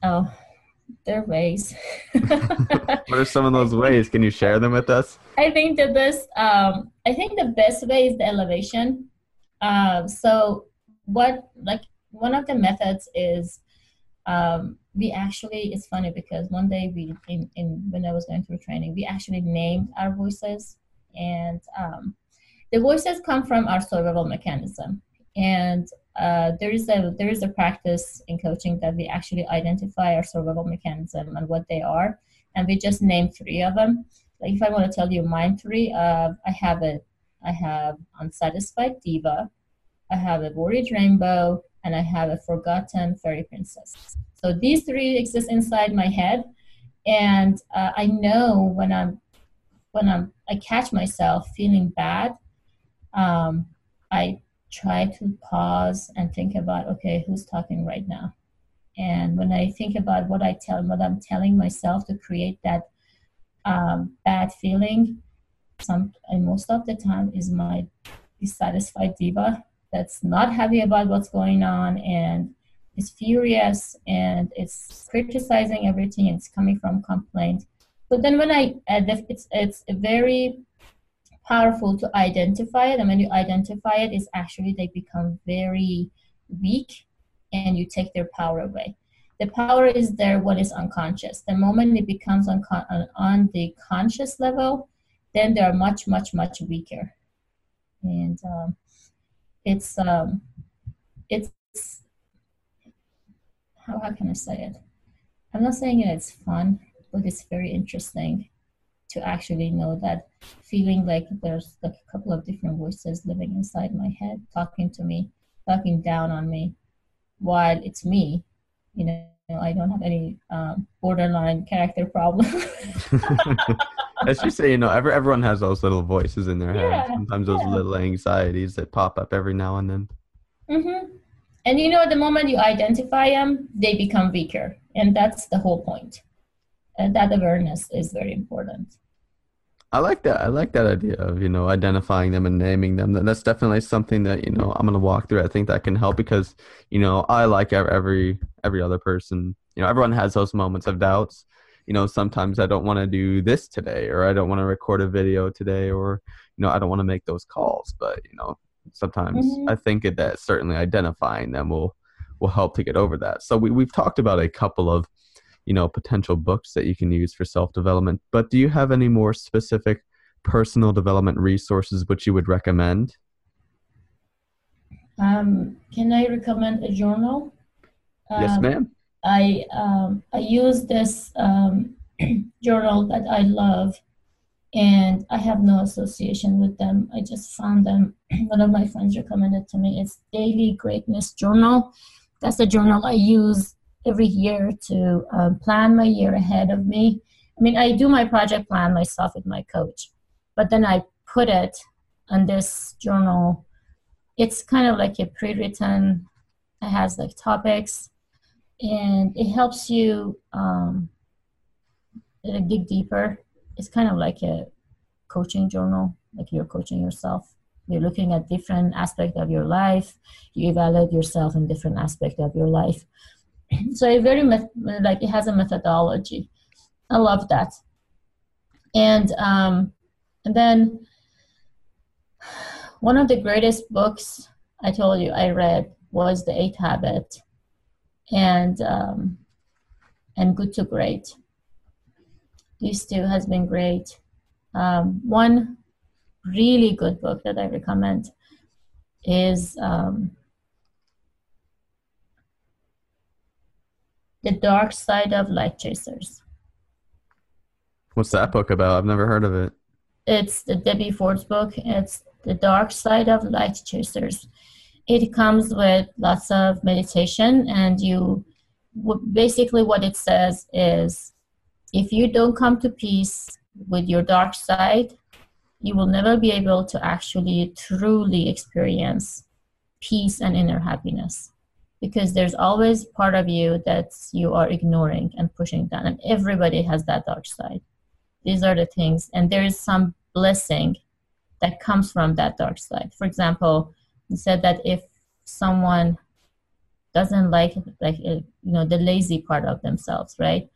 Oh, there are ways. what are some of those ways? Can you share them with us? I think the best um, I think the best way is the elevation. Uh, so what like one of the methods is um, we actually it's funny because one day we in, in when I was going through training we actually named our voices and um, the voices come from our survival mechanism. And uh, there is a there is a practice in coaching that we actually identify our survival mechanism and what they are and we just name three of them. Like if i want to tell you mine three uh, i have a i have unsatisfied diva i have a worried rainbow and i have a forgotten fairy princess so these three exist inside my head and uh, i know when i'm when i'm i catch myself feeling bad um, I try to pause and think about, okay, who's talking right now? And when I think about what I tell, what I'm telling myself to create that um, bad feeling, some and most of the time is my dissatisfied diva that's not happy about what's going on and is furious and it's criticizing everything. And it's coming from complaint. So then when I, uh, it's it's very powerful to identify it and when you identify it, it is actually they become very weak and you take their power away the power is there when it's unconscious the moment it becomes on, on the conscious level then they are much much much weaker and um, it's um, it's how, how can i say it? I'm not saying it's fun but it's very interesting to actually know that feeling like there's like a couple of different voices living inside my head talking to me talking down on me while it's me you know i don't have any um, borderline character problem as you say you know every, everyone has those little voices in their yeah, head sometimes those yeah. little anxieties that pop up every now and then mm-hmm. and you know the moment you identify them they become weaker and that's the whole point. and that awareness is very important I like that. I like that idea of you know identifying them and naming them. That's definitely something that you know I'm gonna walk through. I think that can help because you know I like every every other person. You know everyone has those moments of doubts, you know, sometimes I don't want to do this today, or I don't want to record a video today, or, you know, I don't want to make those calls. But, you know, sometimes mm-hmm. I think that certainly identifying them will, will help to get over that. So we, we've talked about a couple of, you know, potential books that you can use for self development, but do you have any more specific personal development resources which you would recommend? Um, can I recommend a journal? yes, um, ma'am. I um, I use this um, journal that I love, and I have no association with them. I just found them. One of my friends recommended to me. It's Daily Greatness Journal. That's a journal I use every year to um, plan my year ahead of me. I mean, I do my project plan myself with my coach, but then I put it on this journal. It's kind of like a pre-written. It has like topics and it helps you um, dig deeper. It's kind of like a coaching journal, like you're coaching yourself. You're looking at different aspects of your life. You evaluate yourself in different aspects of your life. So it very like it has a methodology. I love that. And um, and then one of the greatest books I told you I read was The Eight Habit and um, and Good to Great. These two has been great. Um, one really good book that I recommend is um, The Dark Side of Light Chasers. What's that book about? I've never heard of it. It's the Debbie Ford's book. It's The Dark Side of Light Chasers it comes with lots of meditation and you basically what it says is if you don't come to peace with your dark side you will never be able to actually truly experience peace and inner happiness because there's always part of you that you are ignoring and pushing down and everybody has that dark side. These are the things and there is some blessing that comes from that dark side. For example said that if someone doesn't like like uh, you know the lazy part of themselves right?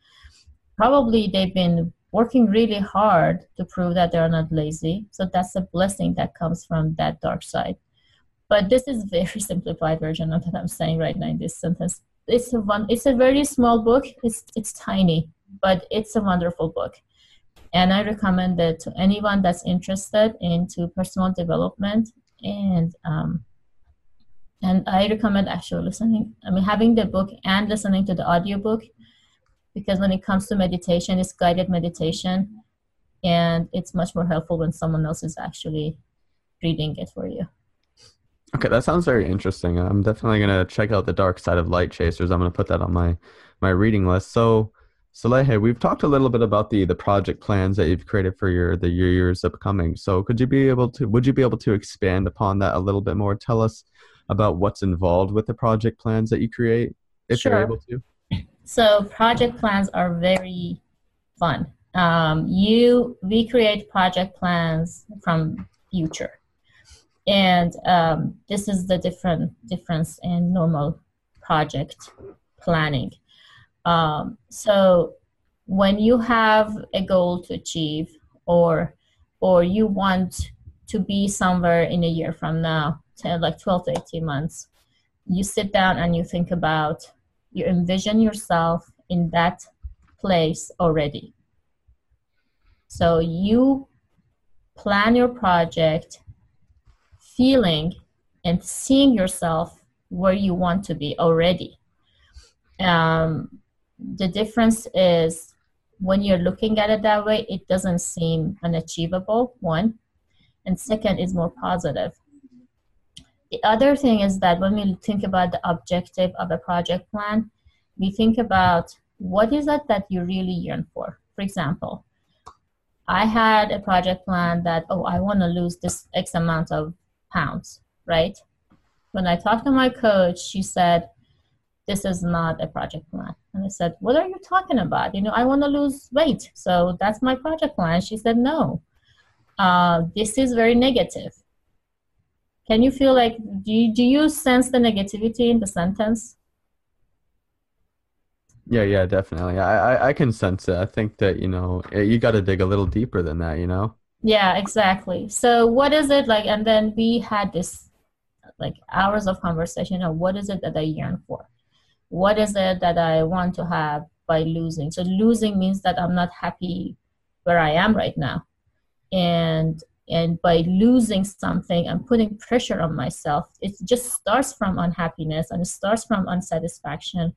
Probably they've been working really hard to prove that they're not lazy. So that's a blessing that comes from that dark side. But this is very simplified version of what i'm saying right now in this sentence. It's a one it's a very small book. It's it's tiny but it's a wonderful book. And i recommend it to anyone that's interested into personal development and um, and i recommend actually listening i mean having the book and listening to the audiobook because when it comes to meditation it's guided meditation and it's much more helpful when someone else is actually reading it for you okay that sounds very interesting i'm definitely going to check out the dark side of light chasers i'm going to put that on my my reading list so Saleheh, we've talked a little bit about the the project plans that you've created for your the years upcoming. So could you be able to would you be able to expand upon that a little bit more? Tell us about what's involved with the project plans that you create if sure. you're able to? So project plans are very fun. Um, you we create project plans from future, and um, this is the different difference in normal project planning. Um, so when you have a goal to achieve, or or you want to be somewhere in a year from now, 10, like 12 to 18 months, you sit down and you think about, you envision yourself in that place already. So you plan your project feeling and seeing yourself where you want to be already. Um, the difference is when you're looking at it that way, it doesn't seem unachievable, one. And second is more positive the other thing is that when we think about the objective of a project plan, we think about what is it that you really yearn for. For example, I had a project plan that, oh, I want to lose this X amount of pounds, right? When I talked to my coach, she said, this is not a project plan. And I said, what are you talking about? You know, I want to lose weight. So that's my project plan. She said, no, uh, this is very negative can you feel like do you, do you sense the negativity in the sentence Yeah, yeah, definitely. I, I, I can sense it. I think that, you know, eh, you got to dig a little deeper than that, you know? Yeah, exactly. So what is it like? And then we had this like hours of conversation of what is it that I yearn for? What is it that I want to have by losing? So losing means that I'm not happy where I am right now. And and by losing something and putting pressure on myself, it just starts from unhappiness and it starts from unsatisfaction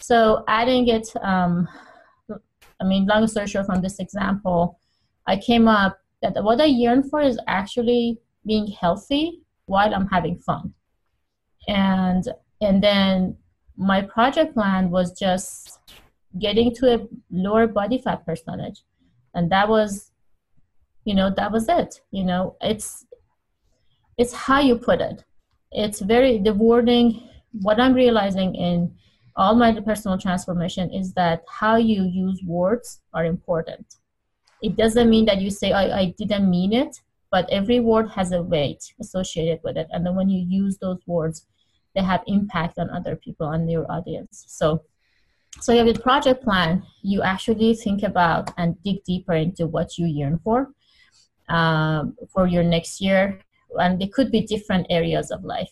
so adding it, um, I mean, long story short, from this example, I came up that what I yearn for is actually being healthy while I'm having fun. And and then my project plan was just getting to a lower body fat percentage. And that was, you know, that was it. You know, it's it's how you put it. It's very the wording, what I'm realizing in all my personal transformation is that how you use words are important. It doesn't mean that you say, I, I didn't mean it, but every word has a weight associated with it. And then when you use those words, they have impact on other people and your audience. So, so you have with project plan, you actually think about and dig deeper into what you yearn for um, for your next year, and they could be different areas of life.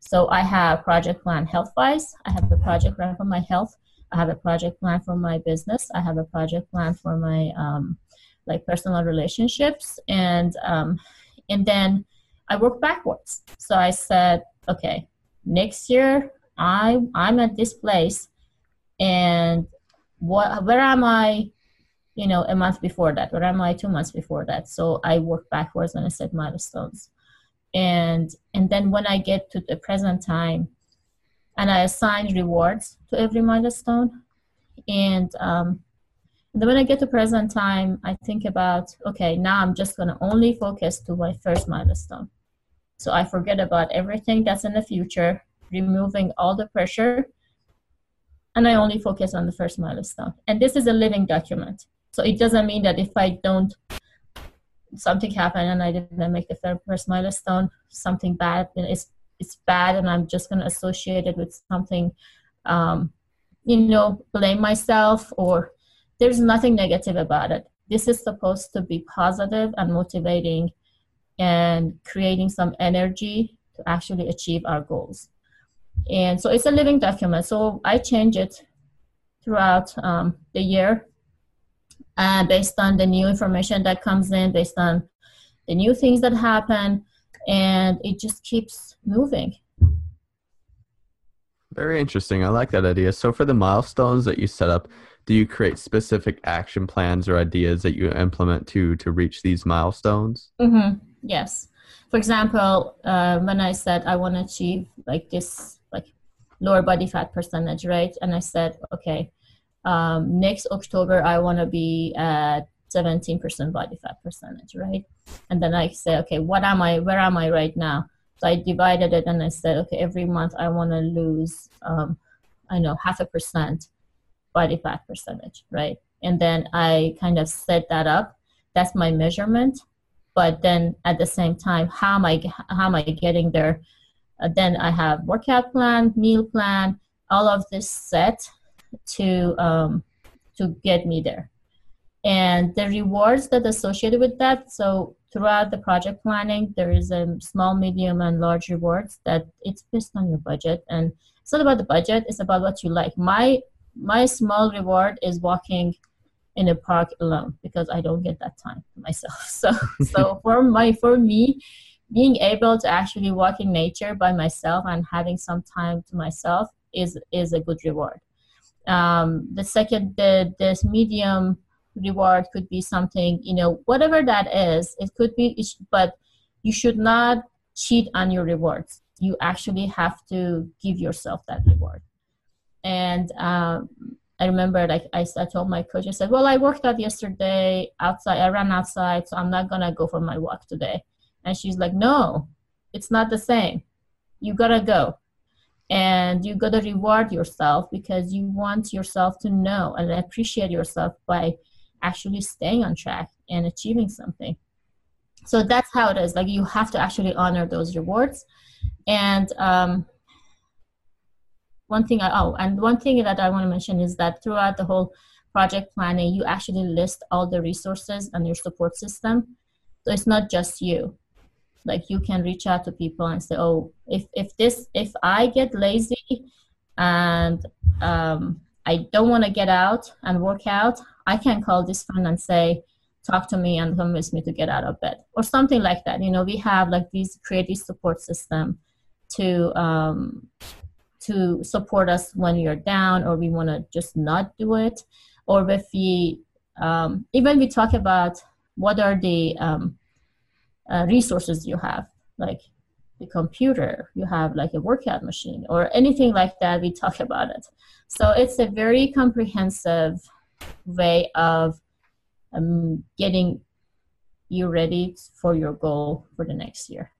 So I have project plan health wise. I have a project plan for my health. I have a project plan for my business. I have a project plan for my um, like personal relationships, and um, and then I work backwards. So I said, okay, next year I I'm at this place, and what where am I? You know, a month before that. Where am I two months before that? So I work backwards and I set milestones and and then when i get to the present time and i assign rewards to every milestone and um, then when i get to present time i think about okay now i'm just to only focus to my first milestone so i forget about everything that's in the future removing all the pressure and i only focus on the first milestone and this is a living document so it doesn't mean that if i don't something happened and I didn't make the first milestone, something bad, and it's it's bad, and I'm just going to associate it with something, um, you know, blame myself or there's nothing negative about it. This is supposed to be positive and motivating and creating some energy to actually achieve our goals. And so it's a living document. So I change it throughout um, the year uh, based on the new information that comes in, based on the new things that happen, and it just keeps moving. Very interesting. I like that idea. So, for the milestones that you set up, do you create specific action plans or ideas that you implement to to reach these milestones? Mm-hmm. Yes. For example, uh, when I said I want to achieve like this, like lower body fat percentage, right? And I said, okay, um, next October I want to be at 17% body fat percentage, right? And then I say, okay, what am I? Where am I right now? So I divided it and I said, okay, every month I want to lose, um, I know, half a percent body fat percentage, right? And then I kind of set that up. That's my measurement. But then at the same time, how am I how am I getting there? Uh, then I have workout plan, meal plan, all of this set to um, to get me there. And the rewards that associated with that so throughout the project planning there is a small medium and large rewards that it's based on your budget. And it's not about the budget it's about what you like. My my small reward is walking in a park alone because i don't get that time myself. So so for my for me being able to actually walk in nature by myself and having some time to myself is is a good reward um, the second the this medium reward could be something you know whatever that is it could be but you should not cheat on your rewards. You actually have to give yourself that reward. And um, i remember like I, I told my coach i said well i worked out yesterday outside i ran outside so i'm not gonna go for my walk today. And she's like no it's not the same. You gotta go and you got to reward yourself because you want yourself to know and appreciate yourself by actually staying on track and achieving something. So that's how it is. Like you have to actually honor those rewards. And um, one thing I, oh and one thing that i want to mention is that throughout the whole project planning you actually list all the resources and your support system. So it's not just you like you can reach out to people and say oh if if this if i get lazy and um, i don't want to get out and work out i can call this friend and say talk to me and convince me to get out of bed or something like that. You know we have like these creative support system to um, to support us when you're down or we want to just not do it. Or if we um, even we talk about what are the um, uh, resources you have like the computer you have like a workout machine or anything like that we talk about it so it's a very comprehensive way of um, getting you ready for your goal for the next year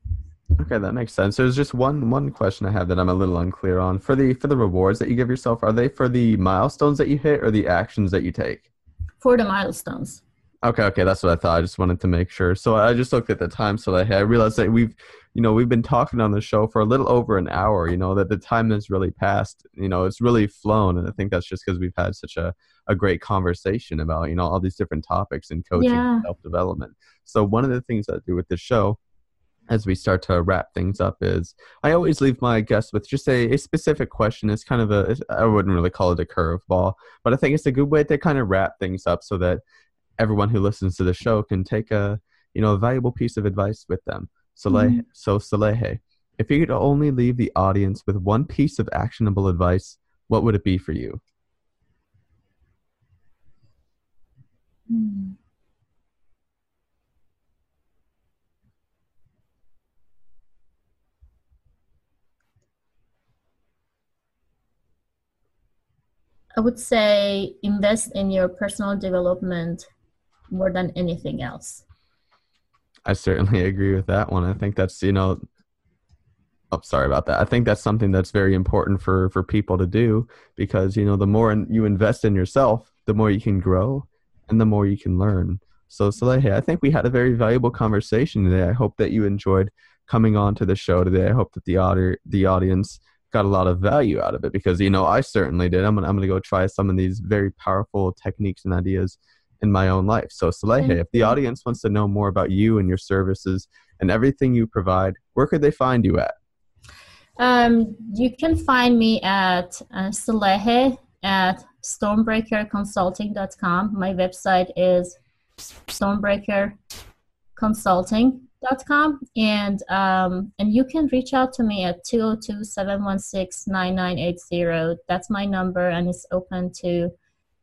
Okay, that makes sense. There's just one one question I have that I'm a little unclear on. For the for the rewards that you give yourself, are they for the milestones that you hit or the actions that you take? For the milestones. Okay, okay, that's what I thought. I just wanted to make sure. So I just looked at the time so I, I realized that we've you know, we've been talking on the show for a little over an hour, you know, that the time has really passed. You know, it's really flown and I think that's just because we've had such a, a great conversation about, you know, all these different topics in coaching Yeah. and self development. So one of the things I do with this show as we start to wrap things up is I always leave my guests with just a, a specific question. It's kind of a, I wouldn't really call it a curveball, but I think it's a good way to kind of wrap things up so that everyone who listens to the show can take a, you know, a valuable piece of advice with them. Saleh, Mhm. So Saleheh, if you could only leave the audience with one piece of actionable advice, what would it be for you? Hmm. I would say invest in your personal development more than anything else. I certainly agree with that one. I think that's you know, oh sorry about that. I think that's something that's very important for for people to do because you know the more you invest in yourself, the more you can grow, and the more you can learn. So Saleheh, I think we had a very valuable conversation today. I hope that you enjoyed coming on to the show today. I hope that the audi- the audience got a lot of value out of it because you know I certainly did. I'm gonna I'm gonna go try some of these very powerful techniques and ideas in my own life. So Saleheh, if the audience wants to know more about you and your services and everything you provide, where could they find you at? Um, you can find me at uh, Saleheh at stormbreakerconsulting.com. My website is stormbreakerconsulting.com and um, and you can reach out to me at 202-716-9980 that's my number and it's open to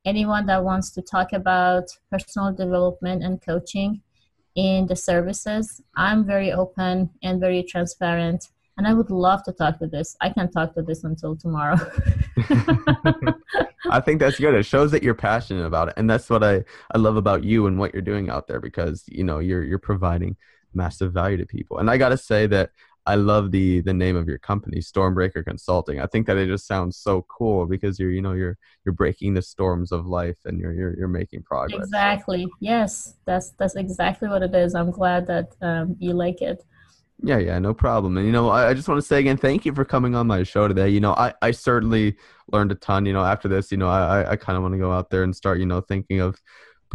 anyone that wants to talk about personal development and coaching in the services i'm very open and very transparent and I would love to talk to this. I can talk to this until tomorrow. I think that's good. It shows that you're passionate about it, and that's what I I love about you and what you're doing out there because you know you're you're providing massive value to people. And I got to say that I love the the name of your company, Stormbreaker Consulting. I think that it just sounds so cool because you're you know you're you're breaking the storms of life and you're you're you're making progress. exactly. Yes, that's that's exactly what it is. I'm glad that um, you like it. Yeah, yeah, no problem. And you know, I, I just want to say again, thank you for coming on my show today. You know, I, I certainly learned a ton. You know, after this, you know, I, I- I kind of want to go out there and start, you know, thinking of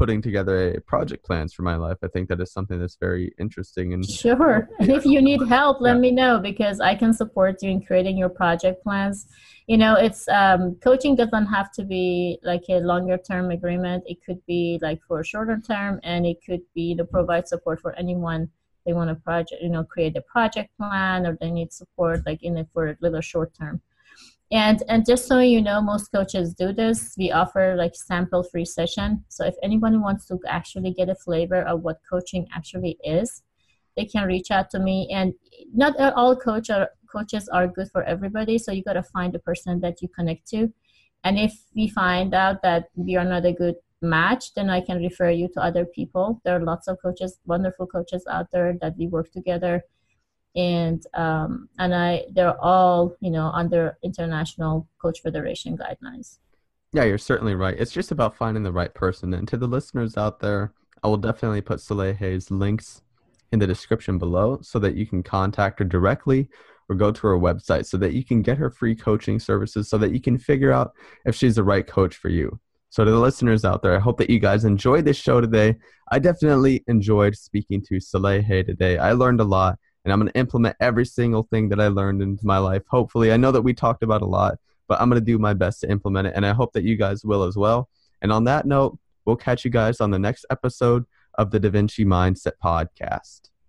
putting together a project plans for my life. I think that is something that's very interesting and Sure. And if you need help, let Yeah. me know because I can support you in creating your project plans. You know, it's um, coaching doesn't have to be like a longer term agreement. It could be like for a shorter term, and it could be to provide support for anyone they want to project, you know, create a project plan or they need support like in it for a little short term. And and just so you know, most coaches do this. We offer like sample free session. So if anyone wants to actually get a flavor of what coaching actually is, they can reach out to me. And not all coach coaches are good for everybody. So you got to find the person that you connect to. And if we find out that we are not a good match, then I can refer you to other people. There are lots of coaches, wonderful coaches out there that we work together and um, and I they're all you know under international coach federation guidelines. Yeah, you're certainly right. It's just about finding the right person. And to the listeners out there, I will definitely put Saleheh's links in the description below so that you can contact her directly or go to her website so that you can get her free coaching services so that you can figure out if she's the right coach for you. So, to the listeners out there, I hope that you guys enjoyed this show today. I definitely enjoyed speaking to Saleheh today. I learned a lot, and I'm going to implement every single thing that I learned into my life. Hopefully, I know that we talked about a lot, but I'm going to do my best to implement it, and I hope that you guys will as well. And on that note, we'll catch you guys on the next episode of the Da Vinci Mindset Podcast.